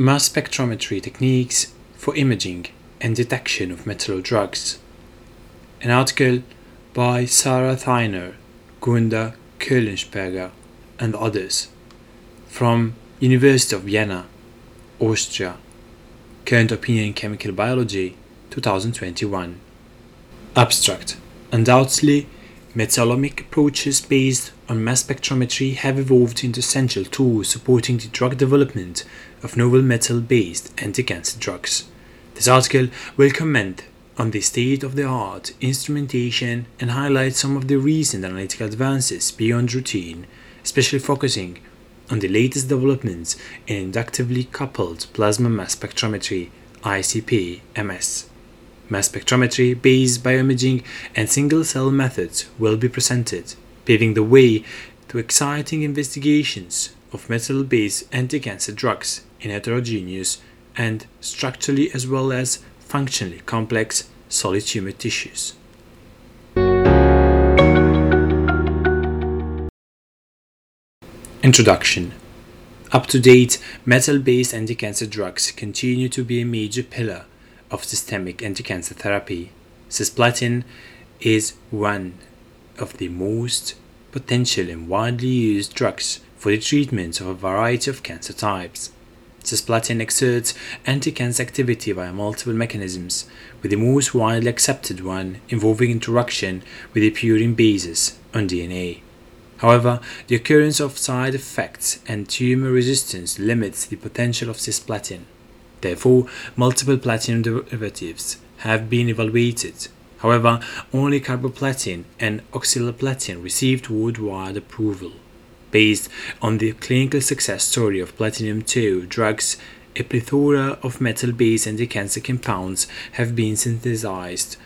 Mass spectrometry techniques for imaging and detection of metal drugs. An article by Sarah Theiner, Gunda Koellensperger, and others from University of Vienna, Austria. Current Opinion in Chemical Biology, 2021. Abstract. Undoubtedly, metallomic approaches based on mass spectrometry have evolved into essential tools supporting the drug development of novel metal-based anti-cancer drugs. This article will comment on the state-of-the-art instrumentation and highlight some of the recent analytical advances beyond routine, especially focusing on the latest developments in inductively coupled plasma mass spectrometry ICP MS. Mass spectrometry based bioimaging and single cell methods will be presented, paving the way to exciting investigations of metal based anti cancer drugs in heterogeneous and structurally as well as functionally complex solid tumor tissues. Introduction Up to date, metal based anti cancer drugs continue to be a major pillar of systemic anti cancer therapy. Cisplatin is one of the most potential and widely used drugs for the treatment of a variety of cancer types. Cisplatin exerts anti-cancer activity via multiple mechanisms, with the most widely accepted one involving interaction with the purine bases on DNA. However, the occurrence of side effects and tumor resistance limits the potential of cisplatin. Therefore, multiple platinum derivatives have been evaluated. However, only carboplatin and oxaliplatin received worldwide approval. Based on the clinical success story of platinum 2 drugs, a plethora of metal based anti-cancer compounds have been synthesized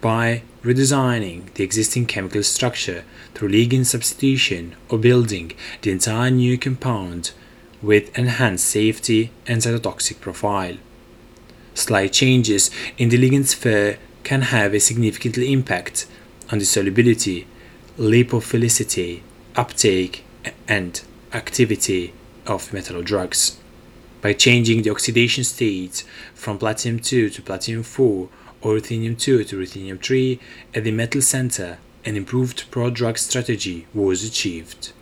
by redesigning the existing chemical structure through ligand substitution or building the entire new compound with enhanced safety and cytotoxic profile. Slight changes in the ligand sphere can have a significant impact on the solubility, lipophilicity, uptake, and activity of metal drugs. By changing the oxidation state from platinum 2 to platinum 4 or ruthenium 2 to ruthenium 3 at the metal center, an improved pro-drug strategy was achieved.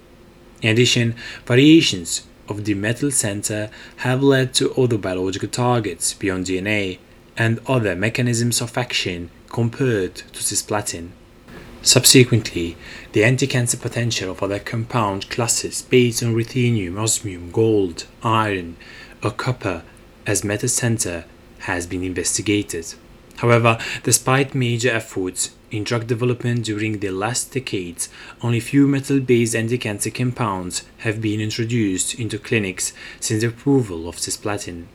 In addition, variations of the metal center have led to other biological targets beyond DNA and other mechanisms of action compared to cisplatin. Subsequently, the anti-cancer potential of other compound classes based on ruthenium, osmium, gold, iron, or copper as metal center has been investigated. However, despite major efforts in drug development during the last decades, only few metal-based anti-cancer compounds have been introduced into clinics since the approval of cisplatin.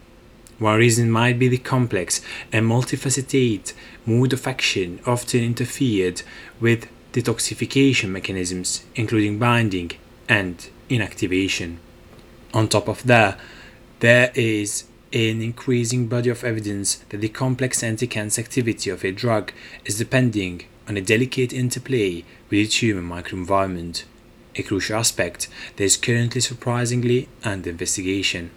One reason might be the complex and multifaceted mode of action often interfered with detoxification mechanisms, including binding and inactivation. On top of that, there is an increasing body of evidence that the complex anti-cancer activity of a drug is depending on a delicate interplay with the tumor microenvironment, a crucial aspect that is currently surprisingly under investigation.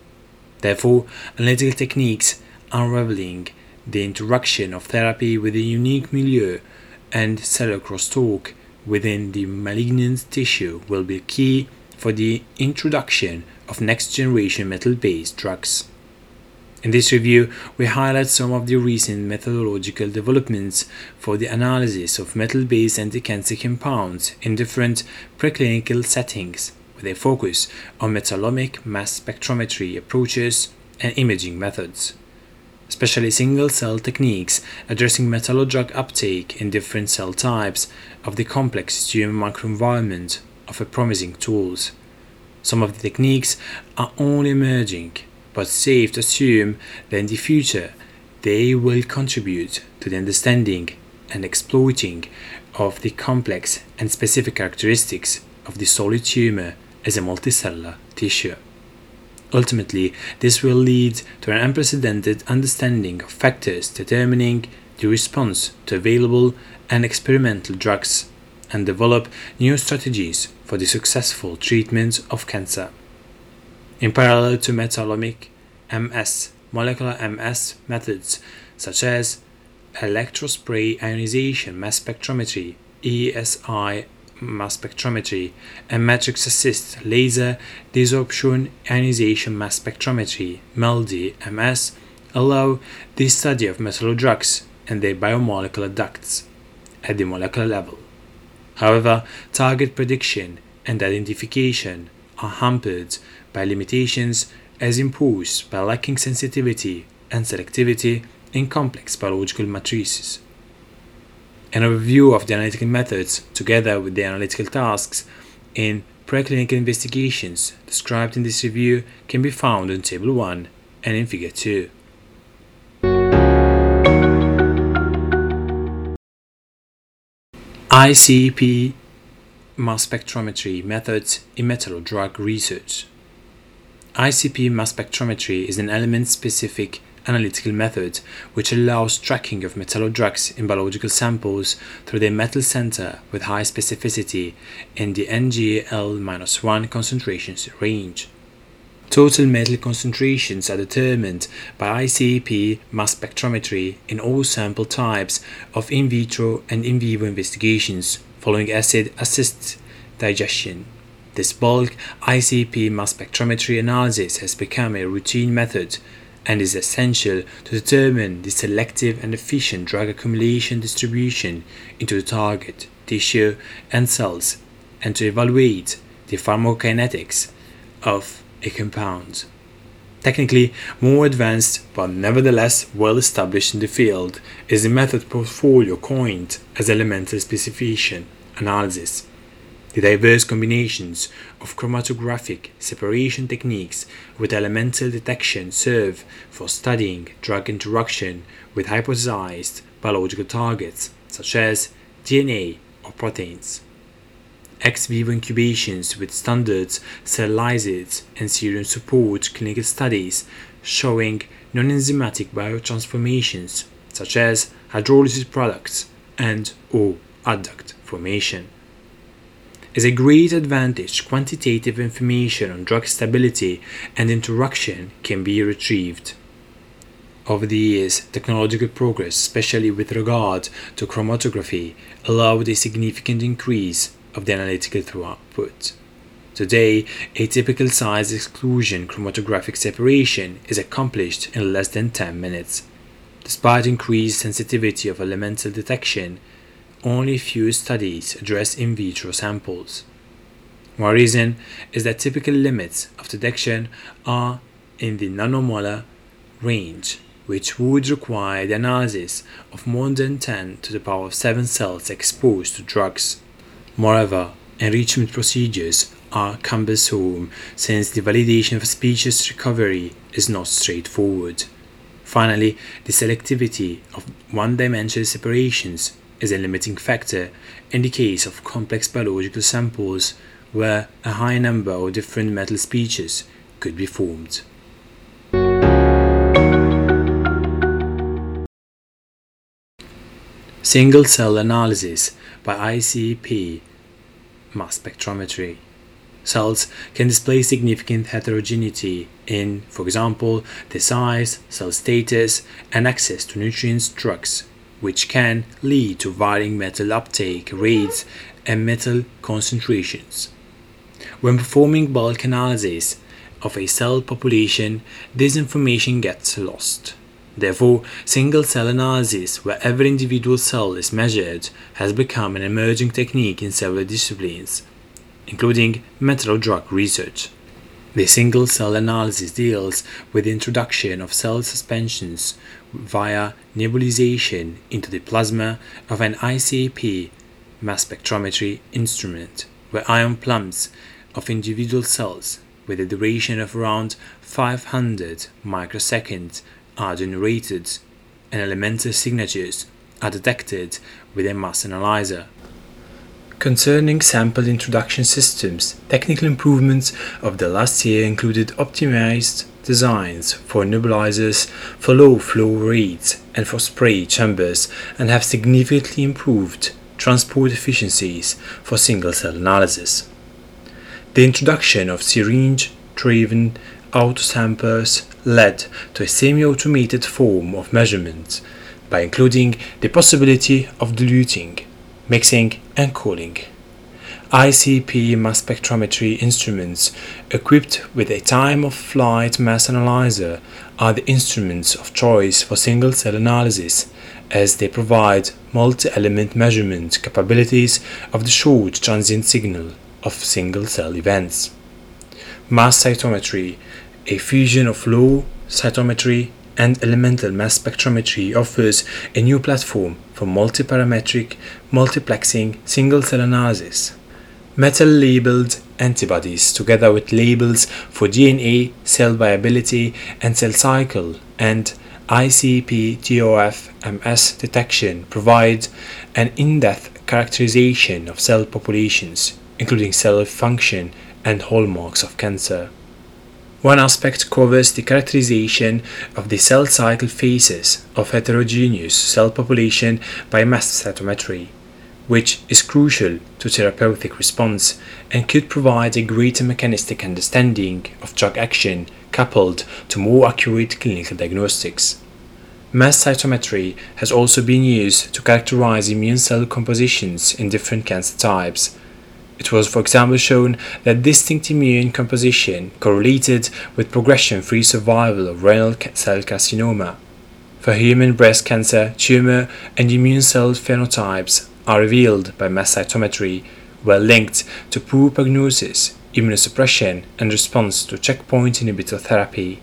Therefore, analytical techniques unraveling the interaction of therapy with a unique milieu and cellular crosstalk within the malignant tissue will be key for the introduction of next generation metal based drugs. In this review, we highlight some of the recent methodological developments for the analysis of metal based anti cancer compounds in different preclinical settings a focus on metallomic mass spectrometry approaches and imaging methods, especially single cell techniques addressing metallodrug uptake in different cell types of the complex tumor microenvironment offer promising tools. Some of the techniques are only emerging, but safe to assume that in the future they will contribute to the understanding and exploiting of the complex and specific characteristics of the solid tumor as a multicellular tissue. Ultimately, this will lead to an unprecedented understanding of factors determining the response to available and experimental drugs and develop new strategies for the successful treatment of cancer. In parallel to metallomic MS, molecular MS methods such as electrospray ionization mass spectrometry, ESI mass spectrometry, and matrix assist laser desorption ionization mass spectrometry, MALDI MS, allow the study of metal drugs and their biomolecular ducts at the molecular level. However, target prediction and identification are hampered by limitations as imposed by lacking sensitivity and selectivity in complex biological matrices. An overview of the analytical methods, together with the analytical tasks in preclinical investigations described in this review, can be found in Table 1 and in Figure 2. ICP mass spectrometry methods in metal drug research. ICP mass spectrometry is an element specific analytical method which allows tracking of metal drugs in biological samples through their metal center with high specificity in the NGL-1 concentrations range. Total metal concentrations are determined by ICP mass spectrometry in all sample types of in vitro and in vivo investigations following acid assist digestion. This bulk ICP mass spectrometry analysis has become a routine method and is essential to determine the selective and efficient drug accumulation distribution into the target, tissue, and cells, and to evaluate the pharmacokinetics of a compound. Technically more advanced, but nevertheless well established in the field, is the method portfolio coined as elemental speciation analysis. The diverse combinations of chromatographic separation techniques with elemental detection serve for studying drug interaction with hypothesized biological targets such as DNA or proteins. Ex vivo incubations with standards cell lysates and serum support clinical studies showing non-enzymatic biotransformations such as hydrolysis products and or adduct formation is a great advantage quantitative information on drug stability and interaction can be retrieved. Over the years, technological progress, especially with regard to chromatography, allowed a significant increase of the analytical throughput. Today, a typical size exclusion chromatographic separation is accomplished in less than 10 minutes. Despite increased sensitivity of elemental detection, only few studies address in vitro samples. One reason is that typical limits of detection are in the nanomolar range, which would require the analysis of more than 10 to the power of 7 cells exposed to drugs. Moreover, enrichment procedures are cumbersome since the validation of species recovery is not straightforward. Finally, the selectivity of one dimensional separations is a limiting factor in the case of complex biological samples where a high number of different metal species could be formed. Single cell analysis by ICP mass spectrometry. Cells can display significant heterogeneity in, for example, the size, cell status, and access to nutrients, drugs, which can lead to varying metal uptake rates and metal concentrations. When performing bulk analysis of a cell population, this information gets lost. Therefore, single cell analysis, where every individual cell is measured, has become an emerging technique in several disciplines, including metal drug research. The single cell analysis deals with the introduction of cell suspensions via nebulization into the plasma of an ICP mass spectrometry instrument, where ion plumes of individual cells with a duration of around 500 microseconds are generated and elemental signatures are detected with a mass analyzer. Concerning sample introduction systems, technical improvements of the last year included optimized designs for nebulizers for low flow rates and for spray chambers and have significantly improved transport efficiencies for single cell analysis. The introduction of syringe driven autosamplers led to a semi-automated form of measurement by including the possibility of diluting, mixing and cooling. ICP mass spectrometry instruments equipped with a time of flight mass analyzer are the instruments of choice for single cell analysis as they provide multi-element measurement capabilities of the short transient signal of single cell events. Mass cytometry, a fusion of flow cytometry and elemental mass spectrometry offers a new platform for multiparametric multiplexing single cell analysis. Metal labeled antibodies, together with labels for DNA, cell viability, and cell cycle, and ICP-TOF-MS detection provide an in-depth characterization of cell populations, including cell function and hallmarks of cancer. One aspect covers the characterization of the cell cycle phases of heterogeneous cell population by mass cytometry, which is crucial to therapeutic response and could provide a greater mechanistic understanding of drug action coupled to more accurate clinical diagnostics. Mass cytometry has also been used to characterize immune cell compositions in different cancer types. It was, for example, shown that distinct immune composition correlated with progression-free survival of renal cell carcinoma. For human breast cancer, tumor and immune cell phenotypes are revealed by mass cytometry, were linked to poor prognosis, immunosuppression, and response to checkpoint inhibitor therapy.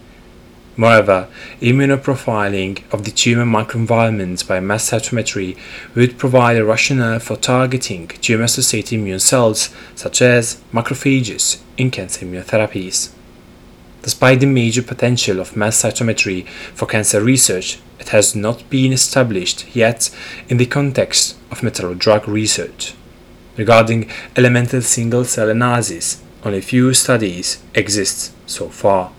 Moreover, immunoprofiling of the tumor microenvironment by mass cytometry would provide a rationale for targeting tumor-associated immune cells such as macrophages in cancer immunotherapies. Despite the major potential of mass cytometry for cancer research, it has not been established yet in the context of metal drug research. Regarding elemental single cell analysis, only few studies exist so far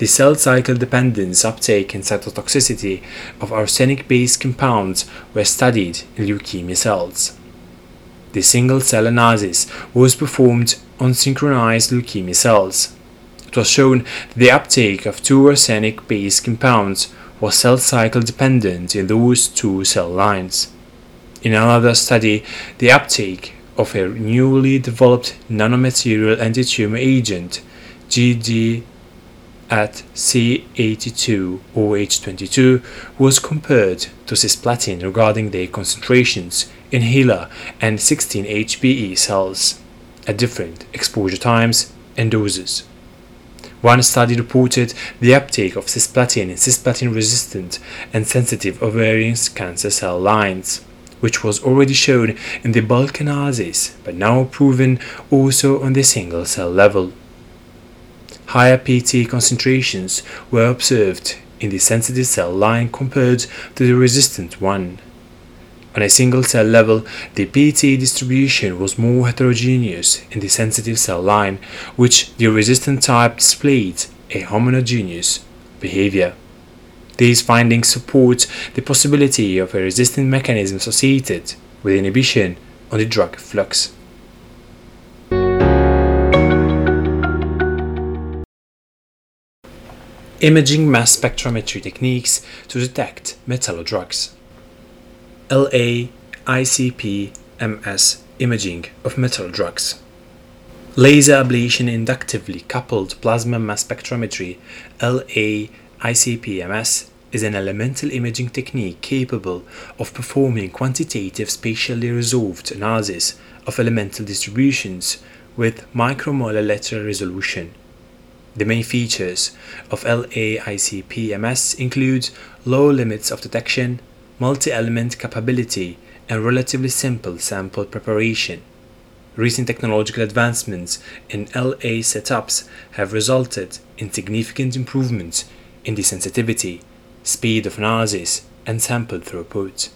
the cell cycle dependence, uptake, and cytotoxicity of arsenic based compounds were studied in leukemia cells. The single cell analysis was performed on synchronized leukemia cells. It was shown that the uptake of two arsenic based compounds was cell cycle dependent in those two cell lines. In another study, the uptake of a newly developed nanomaterial anti-tumor agent, GD at C82OH22 was compared to cisplatin regarding their concentrations in HeLa and 16-HBE cells at different exposure times and doses. One study reported the uptake of cisplatin in cisplatin resistant and sensitive ovarian cancer cell lines, which was already shown in the bulk analysis but now proven also on the single cell level. Higher PT concentrations were observed in the sensitive cell line compared to the resistant one. On a single cell level, the PT distribution was more heterogeneous in the sensitive cell line, which the resistant type displayed a homogeneous behavior. These findings support the possibility of a resistant mechanism associated with inhibition on the drug flux. Imaging mass spectrometry techniques to detect metal drugs. LA ICP MS imaging of metal drugs. Laser ablation inductively coupled plasma mass spectrometry LA ICP MS is an elemental imaging technique capable of performing quantitative spatially resolved analysis of elemental distributions with micromolar lateral resolution. The main features of LAICP-MS include low limits of detection, multi-element capability, and relatively simple sample preparation. Recent technological advancements in LA setups have resulted in significant improvements in the sensitivity, speed of analysis, and sample throughput.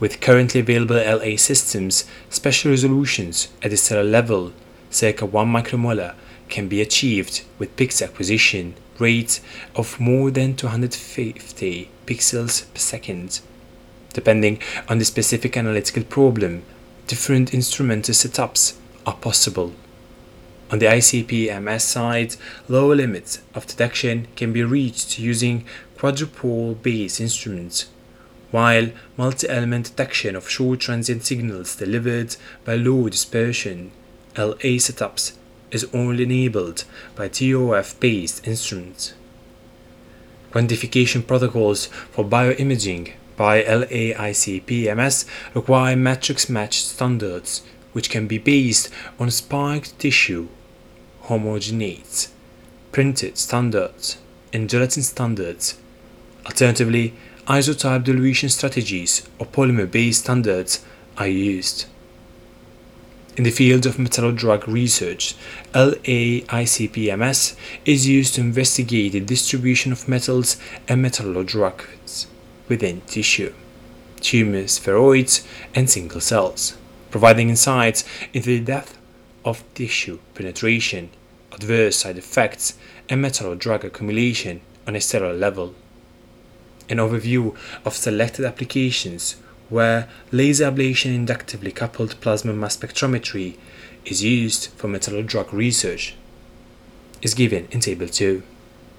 With currently available LA systems, special resolutions at the cellular level, circa 1 micromolar, can be achieved with pixel acquisition rates of more than 250 pixels per second. Depending on the specific analytical problem, different instrumental setups are possible. On the ICP-MS side, lower limits of detection can be reached using quadrupole-based instruments, while multi-element detection of short transient signals delivered by low dispersion LA setups is only enabled by TOF-based instruments. Quantification protocols for bioimaging by LAICP-MS require matrix-matched standards which can be based on spiked tissue homogenates, printed standards, and gelatin standards. Alternatively, isotope dilution strategies or polymer based standards are used. In the field of metallodrug research, LAICP-MS is used to investigate the distribution of metals and metallodrugs within tissue, tumors, spheroids, and single cells, providing insights into the depth of tissue penetration, adverse side effects, and metallodrug accumulation on a cellular level. An overview of selected applications where laser ablation inductively coupled plasma mass spectrometry is used for metal drug research is given in Table 2.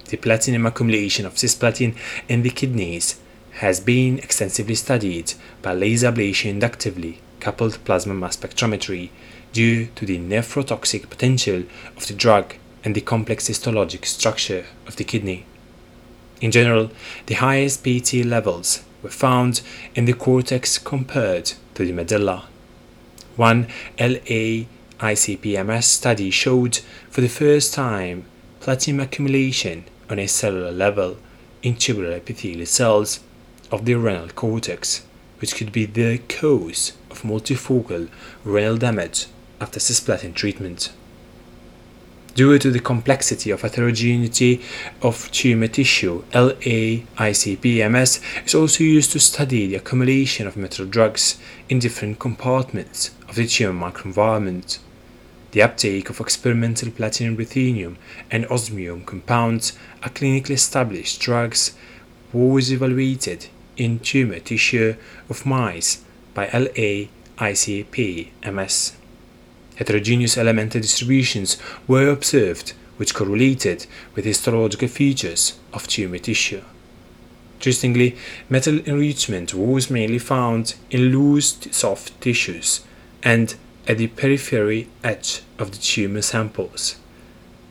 The platinum accumulation of cisplatin in the kidneys has been extensively studied by laser ablation inductively coupled plasma mass spectrometry due to the nephrotoxic potential of the drug and the complex histologic structure of the kidney. In general, the highest PT levels were found in the cortex compared to the medulla. One LAICP-MS study showed for the first time platinum accumulation on a cellular level in tubular epithelial cells of the renal cortex, which could be the cause of multifocal renal damage after cisplatin treatment. Due to the complexity of heterogeneity of tumor tissue, LAICP-MS is also used to study the accumulation of metal drugs in different compartments of the tumor microenvironment. The uptake of experimental platinum ruthenium and osmium compounds are clinically established drugs was evaluated in tumor tissue of mice by LAICP-MS heterogeneous elemental distributions were observed which correlated with histological features of tumor tissue. Interestingly, metal enrichment was mainly found in loose soft tissues and at the periphery edge of the tumor samples,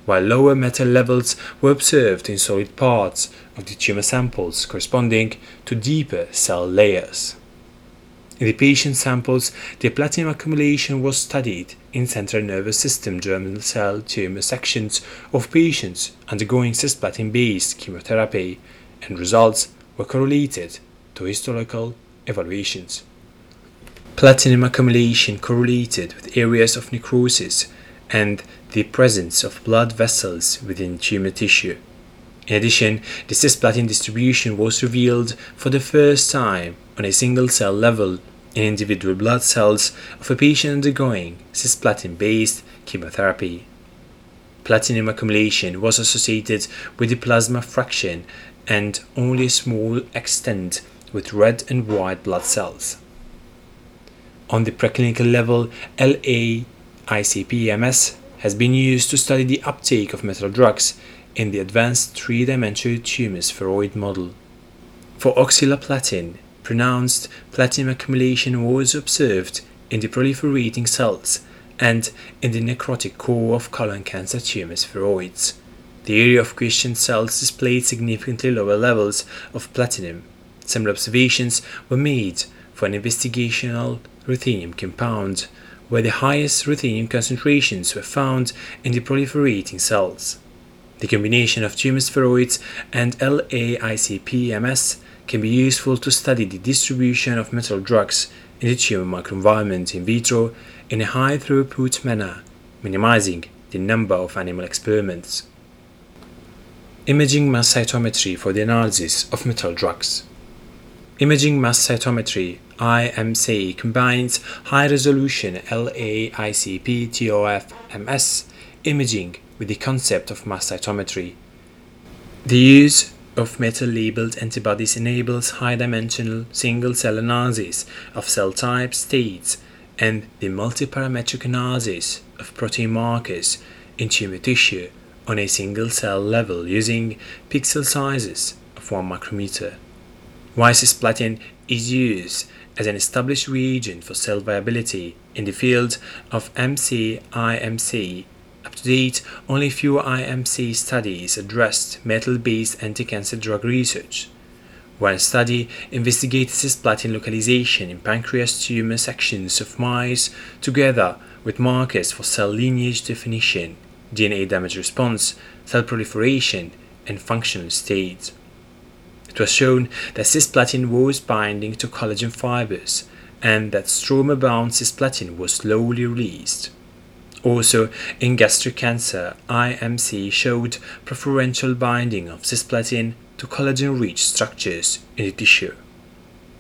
while lower metal levels were observed in solid parts of the tumor samples corresponding to deeper cell layers. In the patient samples, the platinum accumulation was studied in central nervous system germinal cell tumor sections of patients undergoing cisplatin-based chemotherapy, and results were correlated to histological evaluations. Platinum accumulation correlated with areas of necrosis and the presence of blood vessels within tumor tissue. In addition, the cisplatin distribution was revealed for the first time on a single cell level in individual blood cells of a patient undergoing cisplatin based chemotherapy. Platinum accumulation was associated with the plasma fraction and only a small extent with red and white blood cells. On the preclinical level, LAICP-MS has been used to study the uptake of metal drugs in the advanced three-dimensional tumor spheroid model. For oxaliplatin, pronounced platinum accumulation was observed in the proliferating cells and in the necrotic core of colon cancer tumor spheroids. The area of quiescent cells displayed significantly lower levels of platinum. Similar observations were made for an investigational ruthenium compound, where the highest ruthenium concentrations were found in the proliferating cells. The combination of tumor spheroids and LAICP-MS can be useful to study the distribution of metal drugs in the tumor microenvironment in vitro in a high throughput manner, minimizing the number of animal experiments. Imaging mass cytometry for the analysis of metal drugs. Imaging mass cytometry IMC combines high resolution LAICP TOF MS imaging with the concept of mass cytometry. The use of metal-labeled antibodies enables high-dimensional single-cell analysis of cell type states and the multiparametric analysis of protein markers in tumor tissue on a single cell level using pixel sizes of 1 micrometer. While cisplatin is used as an established reagent for cell viability in the field of MC-IMC, to date, only few IMC studies addressed metal-based anti-cancer drug research. One study investigated cisplatin localization in pancreas tumor sections of mice together with markers for cell lineage definition, DNA damage response, cell proliferation, and functional state. It was shown that cisplatin was binding to collagen fibers and that stroma-bound cisplatin was slowly released. Also, in gastric cancer, IMC showed preferential binding of cisplatin to collagen-rich structures in the tissue.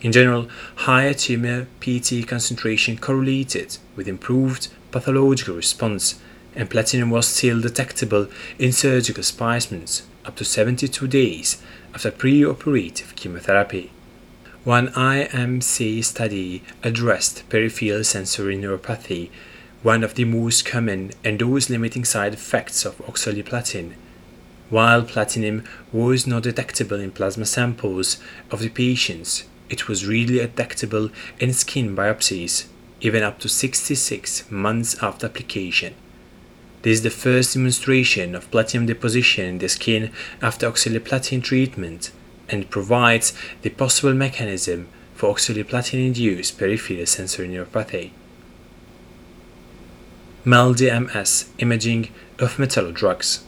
In general, higher tumor PT concentration correlated with improved pathological response, and platinum was still detectable in surgical specimens up to 72 days after preoperative chemotherapy. One IMC study addressed peripheral sensory neuropathy, one of the most common and dose limiting side effects of oxaliplatin. While platinum was not detectable in plasma samples of the patients, it was readily detectable in skin biopsies, even up to 66 months after application. This is the first demonstration of platinum deposition in the skin after oxaliplatin treatment and provides the possible mechanism for oxaliplatin-induced peripheral sensory neuropathy. MALDI-MS imaging of metal drugs.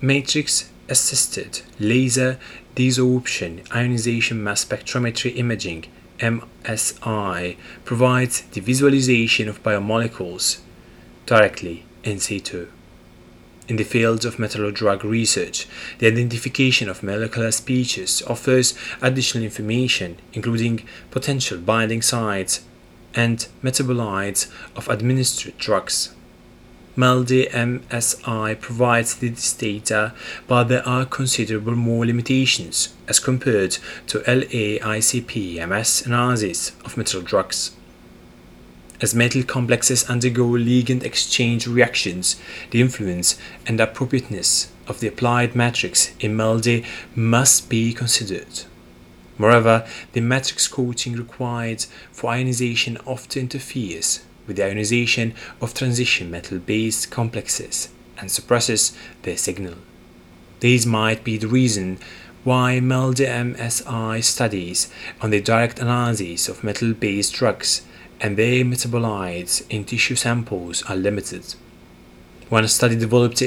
Matrix assisted laser desorption ionization mass spectrometry imaging MSI provides the visualization of biomolecules directly in situ. In the field of metal drug research, the identification of molecular species offers additional information, including potential binding sites and metabolites of administered drugs. MALDI-MSI provides this data, but there are considerable more limitations as compared to LAICP-MS analysis of metal drugs. As metal complexes undergo ligand exchange reactions, the influence and appropriateness of the applied matrix in MALDI must be considered. Moreover, the matrix coating required for ionization often interferes with the ionization of transition metal-based complexes and suppresses their signal. These might be the reason why MALDI-MSI studies on the direct analysis of metal-based drugs and their metabolites in tissue samples are limited. One study developed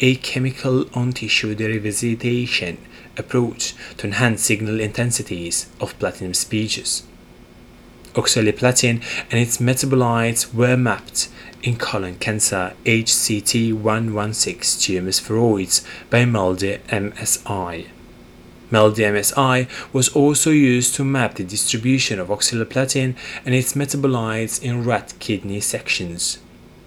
a chemical on-tissue derivatization approach to enhance signal intensities of platinum species oxaliplatin and its metabolites were mapped in colon cancer HCT116 tumor spheroids by MALDI MSI. MALDI MSI was also used to map the distribution of oxaliplatin and its metabolites in rat kidney sections.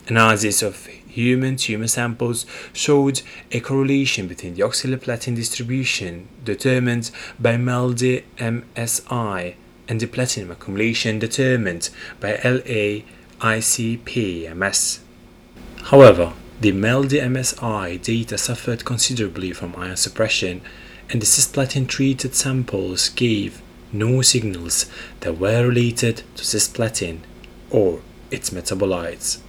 Analysis of human tumor samples showed a correlation between the oxaliplatin distribution determined by MALDI-MSI and the platinum accumulation determined by LAICP-MS. However, the MALDI-MSI data suffered considerably from ion suppression, and the cisplatin-treated samples gave no signals that were related to cisplatin or its metabolites.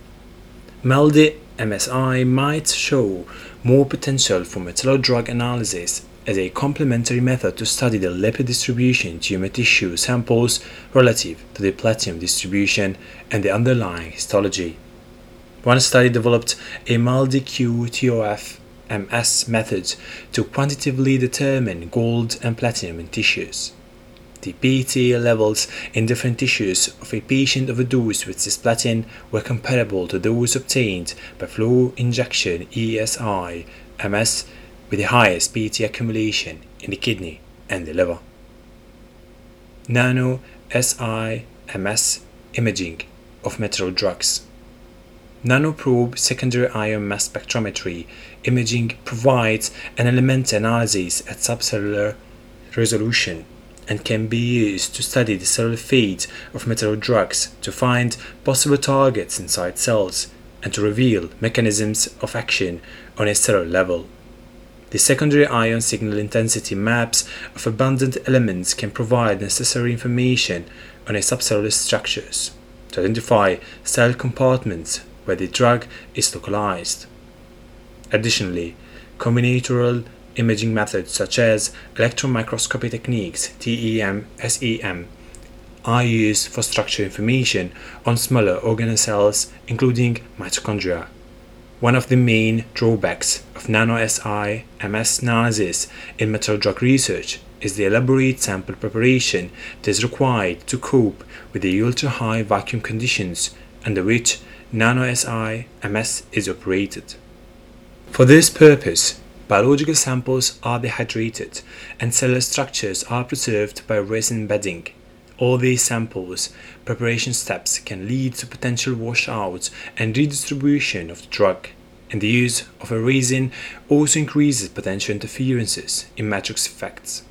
MALDI-MSI might show more potential for metal drug analysis as a complementary method to study the lipid distribution in tumor tissue samples relative to the platinum distribution and the underlying histology. One study developed a MALDI-Q-TOF MS method to quantitatively determine gold and platinum in tissues. The PT levels in different tissues of a patient overdosed with cisplatin were comparable to those obtained by flow injection ESI MS with the highest PT accumulation in the kidney and the liver. Nano SI MS imaging of metal drugs. Nanoprobe secondary ion mass spectrometry imaging provides an elemental analysis at subcellular resolution and can be used to study the cellular fate of metal drugs to find possible targets inside cells and to reveal mechanisms of action on a cellular level. The secondary ion signal intensity maps of abundant elements can provide necessary information on a subcellular structures to identify cell compartments where the drug is localized. Additionally, combinatorial imaging methods such as electron microscopy techniques TEM, SEM are used for structure information on smaller organelles including mitochondria. One of the main drawbacks of nano-Si MS analysis in metal drug research is the elaborate sample preparation that is required to cope with the ultra-high vacuum conditions under which nano-Si MS is operated. For this purpose, biological samples are dehydrated and cellular structures are preserved by resin bedding. All these samples preparation steps can lead to potential washout and redistribution of the drug, and the use of a resin also increases potential interferences in matrix effects.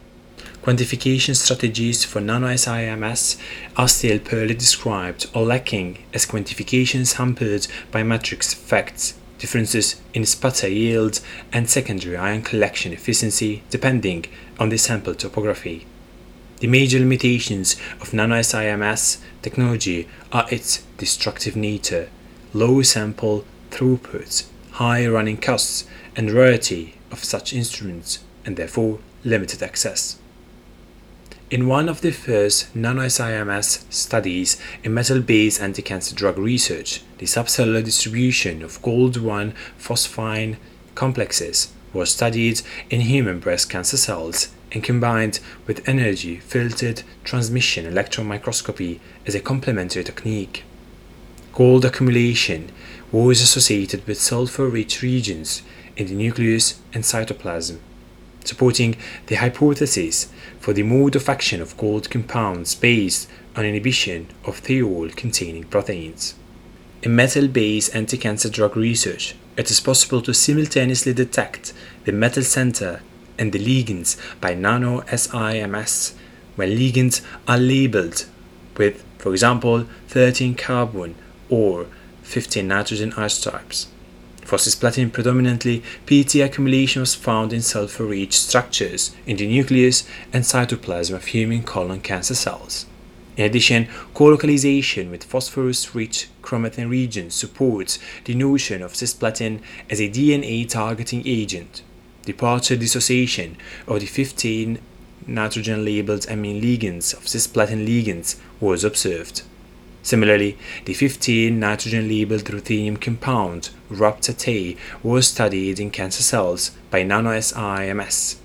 Quantification strategies for nano-SIMS are still poorly described or lacking as quantification is hampered by matrix effects, differences in sputter yield, and secondary ion collection efficiency depending on the sample topography. The major limitations of nano-SIMS technology are its destructive nature, low sample throughput, high running costs, and rarity of such instruments, and therefore limited access. In one of the first nano-SIMS studies in metal-based anti-cancer drug research, the subcellular distribution of gold-1 phosphine complexes was studied in human breast cancer cells and combined with energy filtered transmission electron microscopy as a complementary technique. Gold accumulation was associated with sulfur rich regions in the nucleus and cytoplasm, supporting the hypothesis for the mode of action of gold compounds based on inhibition of thiol containing proteins. In metal based anti cancer drug research, it is possible to simultaneously detect the metal center and the ligands by nano SIMS when ligands are labeled with, for example, 13 carbon or 15 nitrogen isotopes. For cisplatin predominantly, PET accumulation was found in sulfur-rich structures in the nucleus and cytoplasm of human colon cancer cells. In addition, co-localization with phosphorus-rich chromatin regions supports the notion of cisplatin as a DNA targeting agent the partial dissociation of the 15 nitrogen labeled amine ligands of cisplatin ligands was observed. Similarly, the 15 nitrogen labeled ruthenium compound, RAPTA was studied in cancer cells by nano-SIMS.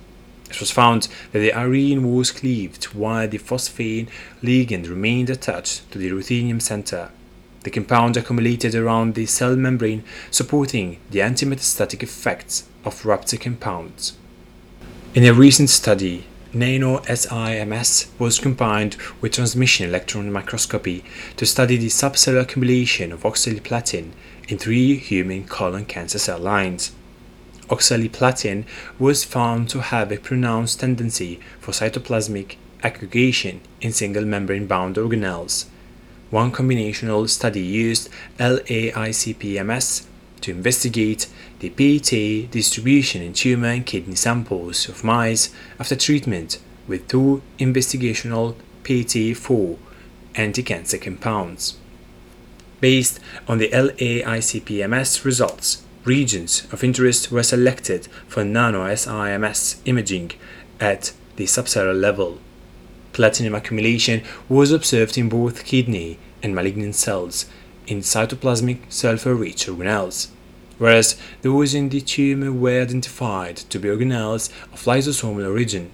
It was found that the arene was cleaved while the phosphine ligand remained attached to the ruthenium center. The compound accumulated around the cell membrane, supporting the antimetastatic effects of RAPTA compounds. In a recent study, nano-SIMS was combined with transmission electron microscopy to study the subcellular accumulation of oxaliplatin in three human colon cancer cell lines. Oxaliplatin was found to have a pronounced tendency for cytoplasmic aggregation in single membrane bound organelles. One combinational study used LAICPMS to investigate the PET distribution in tumor and kidney samples of mice after treatment with two investigational PET4 anti-cancer compounds. Based on the LAICPMS results, regions of interest were selected for nano-SIMS imaging at the subcellular level. Platinum accumulation was observed in both kidney and malignant cells in cytoplasmic sulfur-rich organelles, whereas those in the tumor were identified to be organelles of lysosomal origin.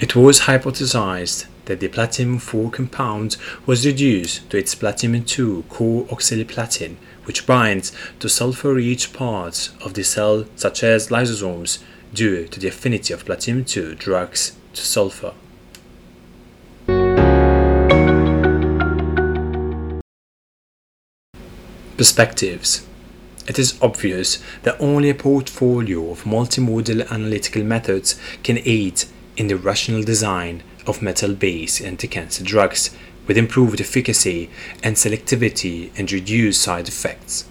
It was hypothesized that the platinum-4 compound was reduced to its platinum-2 co-oxaliplatin, which binds to sulfur-rich parts of the cell such as lysosomes due to the affinity of platinum-2 drugs to sulfur. Perspectives it is obvious that only a portfolio of multimodal analytical methods can aid in the rational design of metal-based anti-cancer drugs with improved efficacy and selectivity and reduced side effects.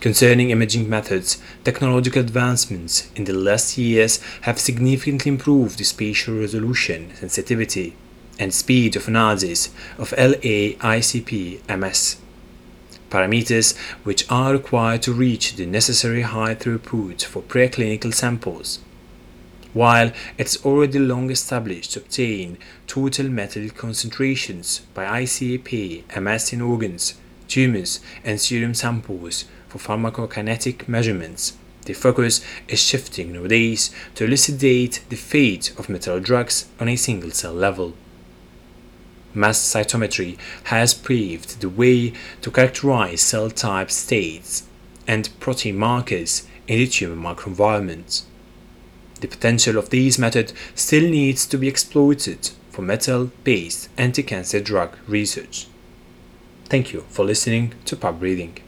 Concerning imaging methods, technological advancements in the last years have significantly improved the spatial resolution, sensitivity, and speed of analysis of LAICP MS, parameters which are required to reach the necessary high throughput for preclinical samples. While it's already long established to obtain total metal concentrations by ICP MS in organs, tumors, and serum samples for pharmacokinetic measurements, the focus is shifting nowadays to elucidate the fate of metal drugs on a single cell level. Mass cytometry has paved the way to characterize cell type states and protein markers in the tumor microenvironment. The potential of these methods still needs to be exploited for metal-based anti-cancer drug research. Thank you for listening to Pub Reading.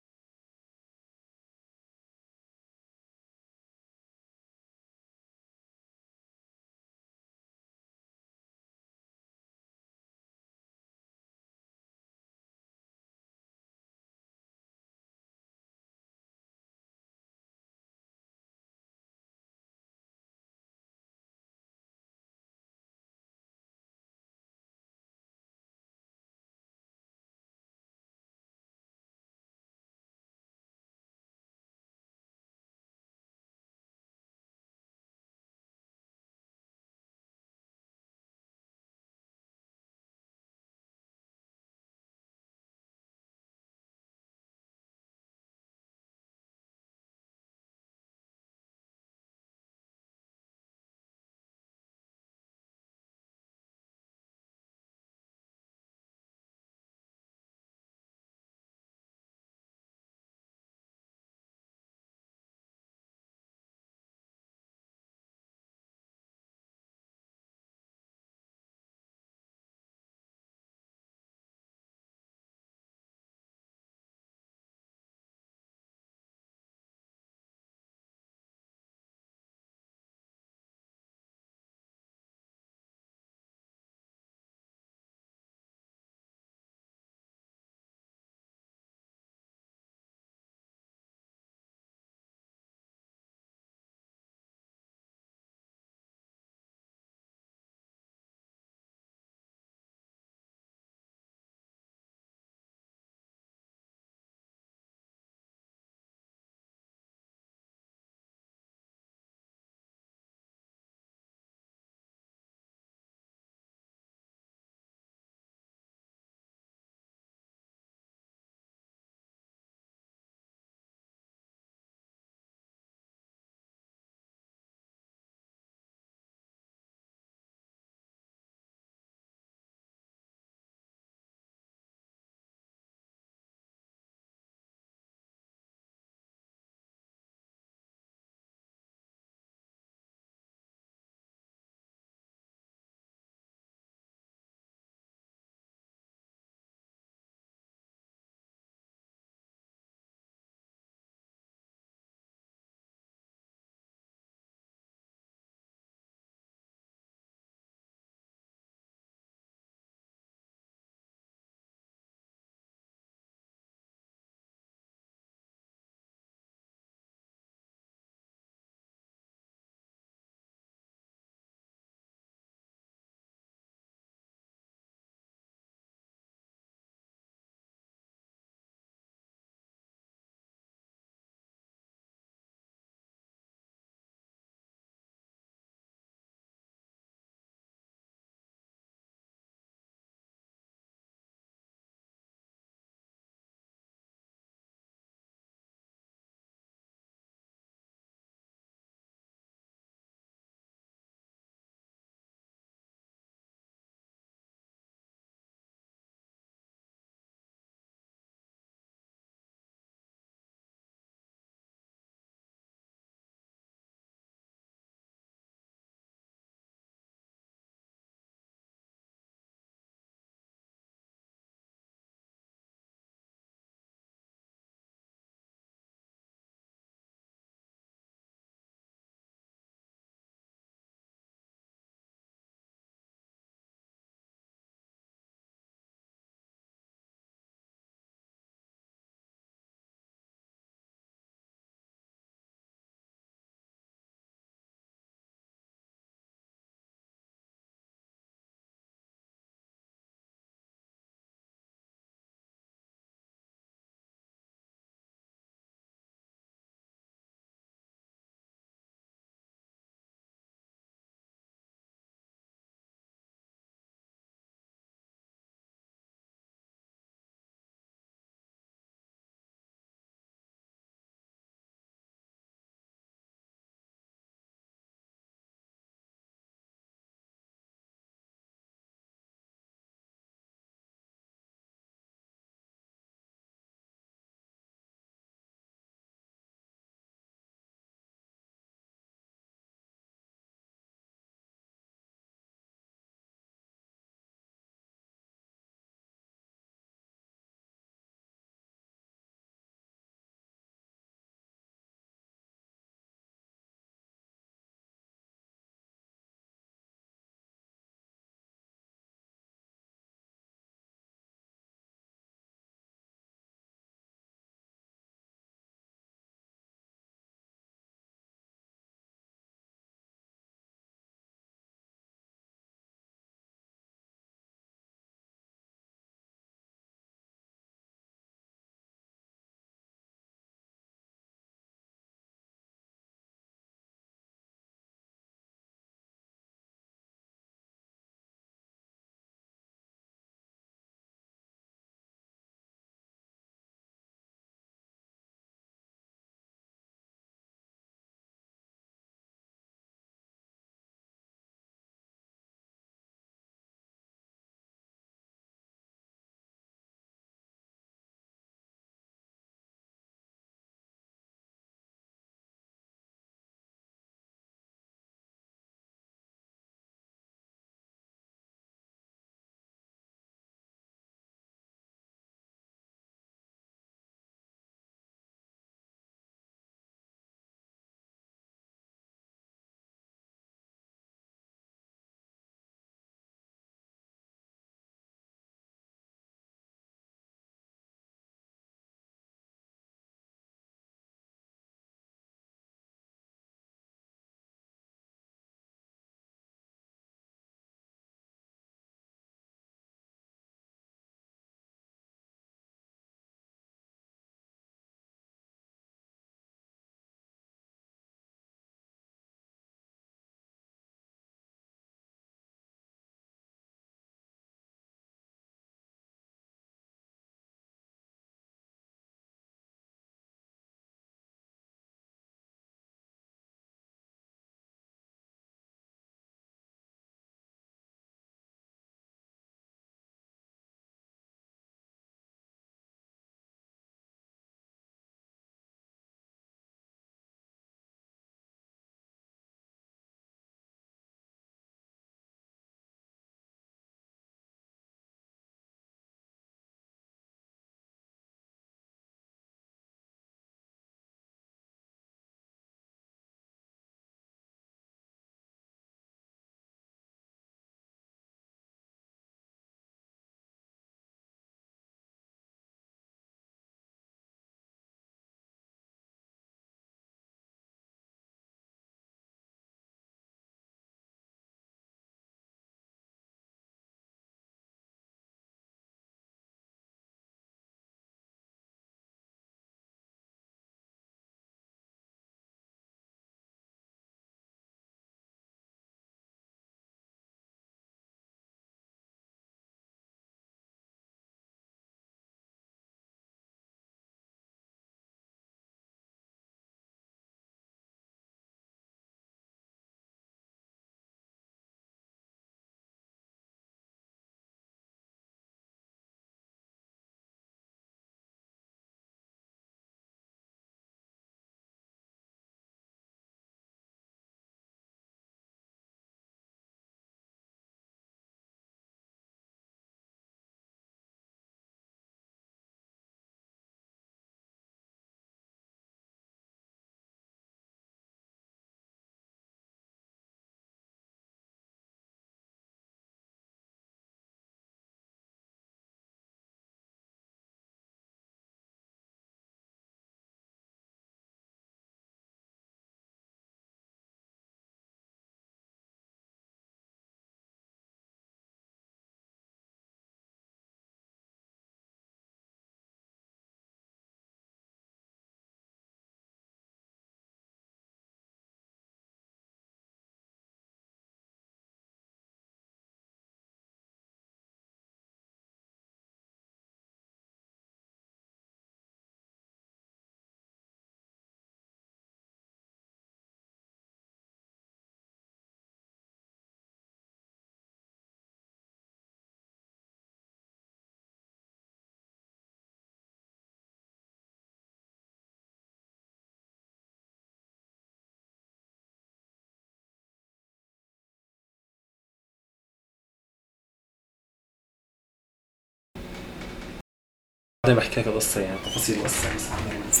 بعدين بحكي لك القصة يعني تفاصيل القصة بس.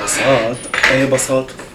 بساط. أي بساط؟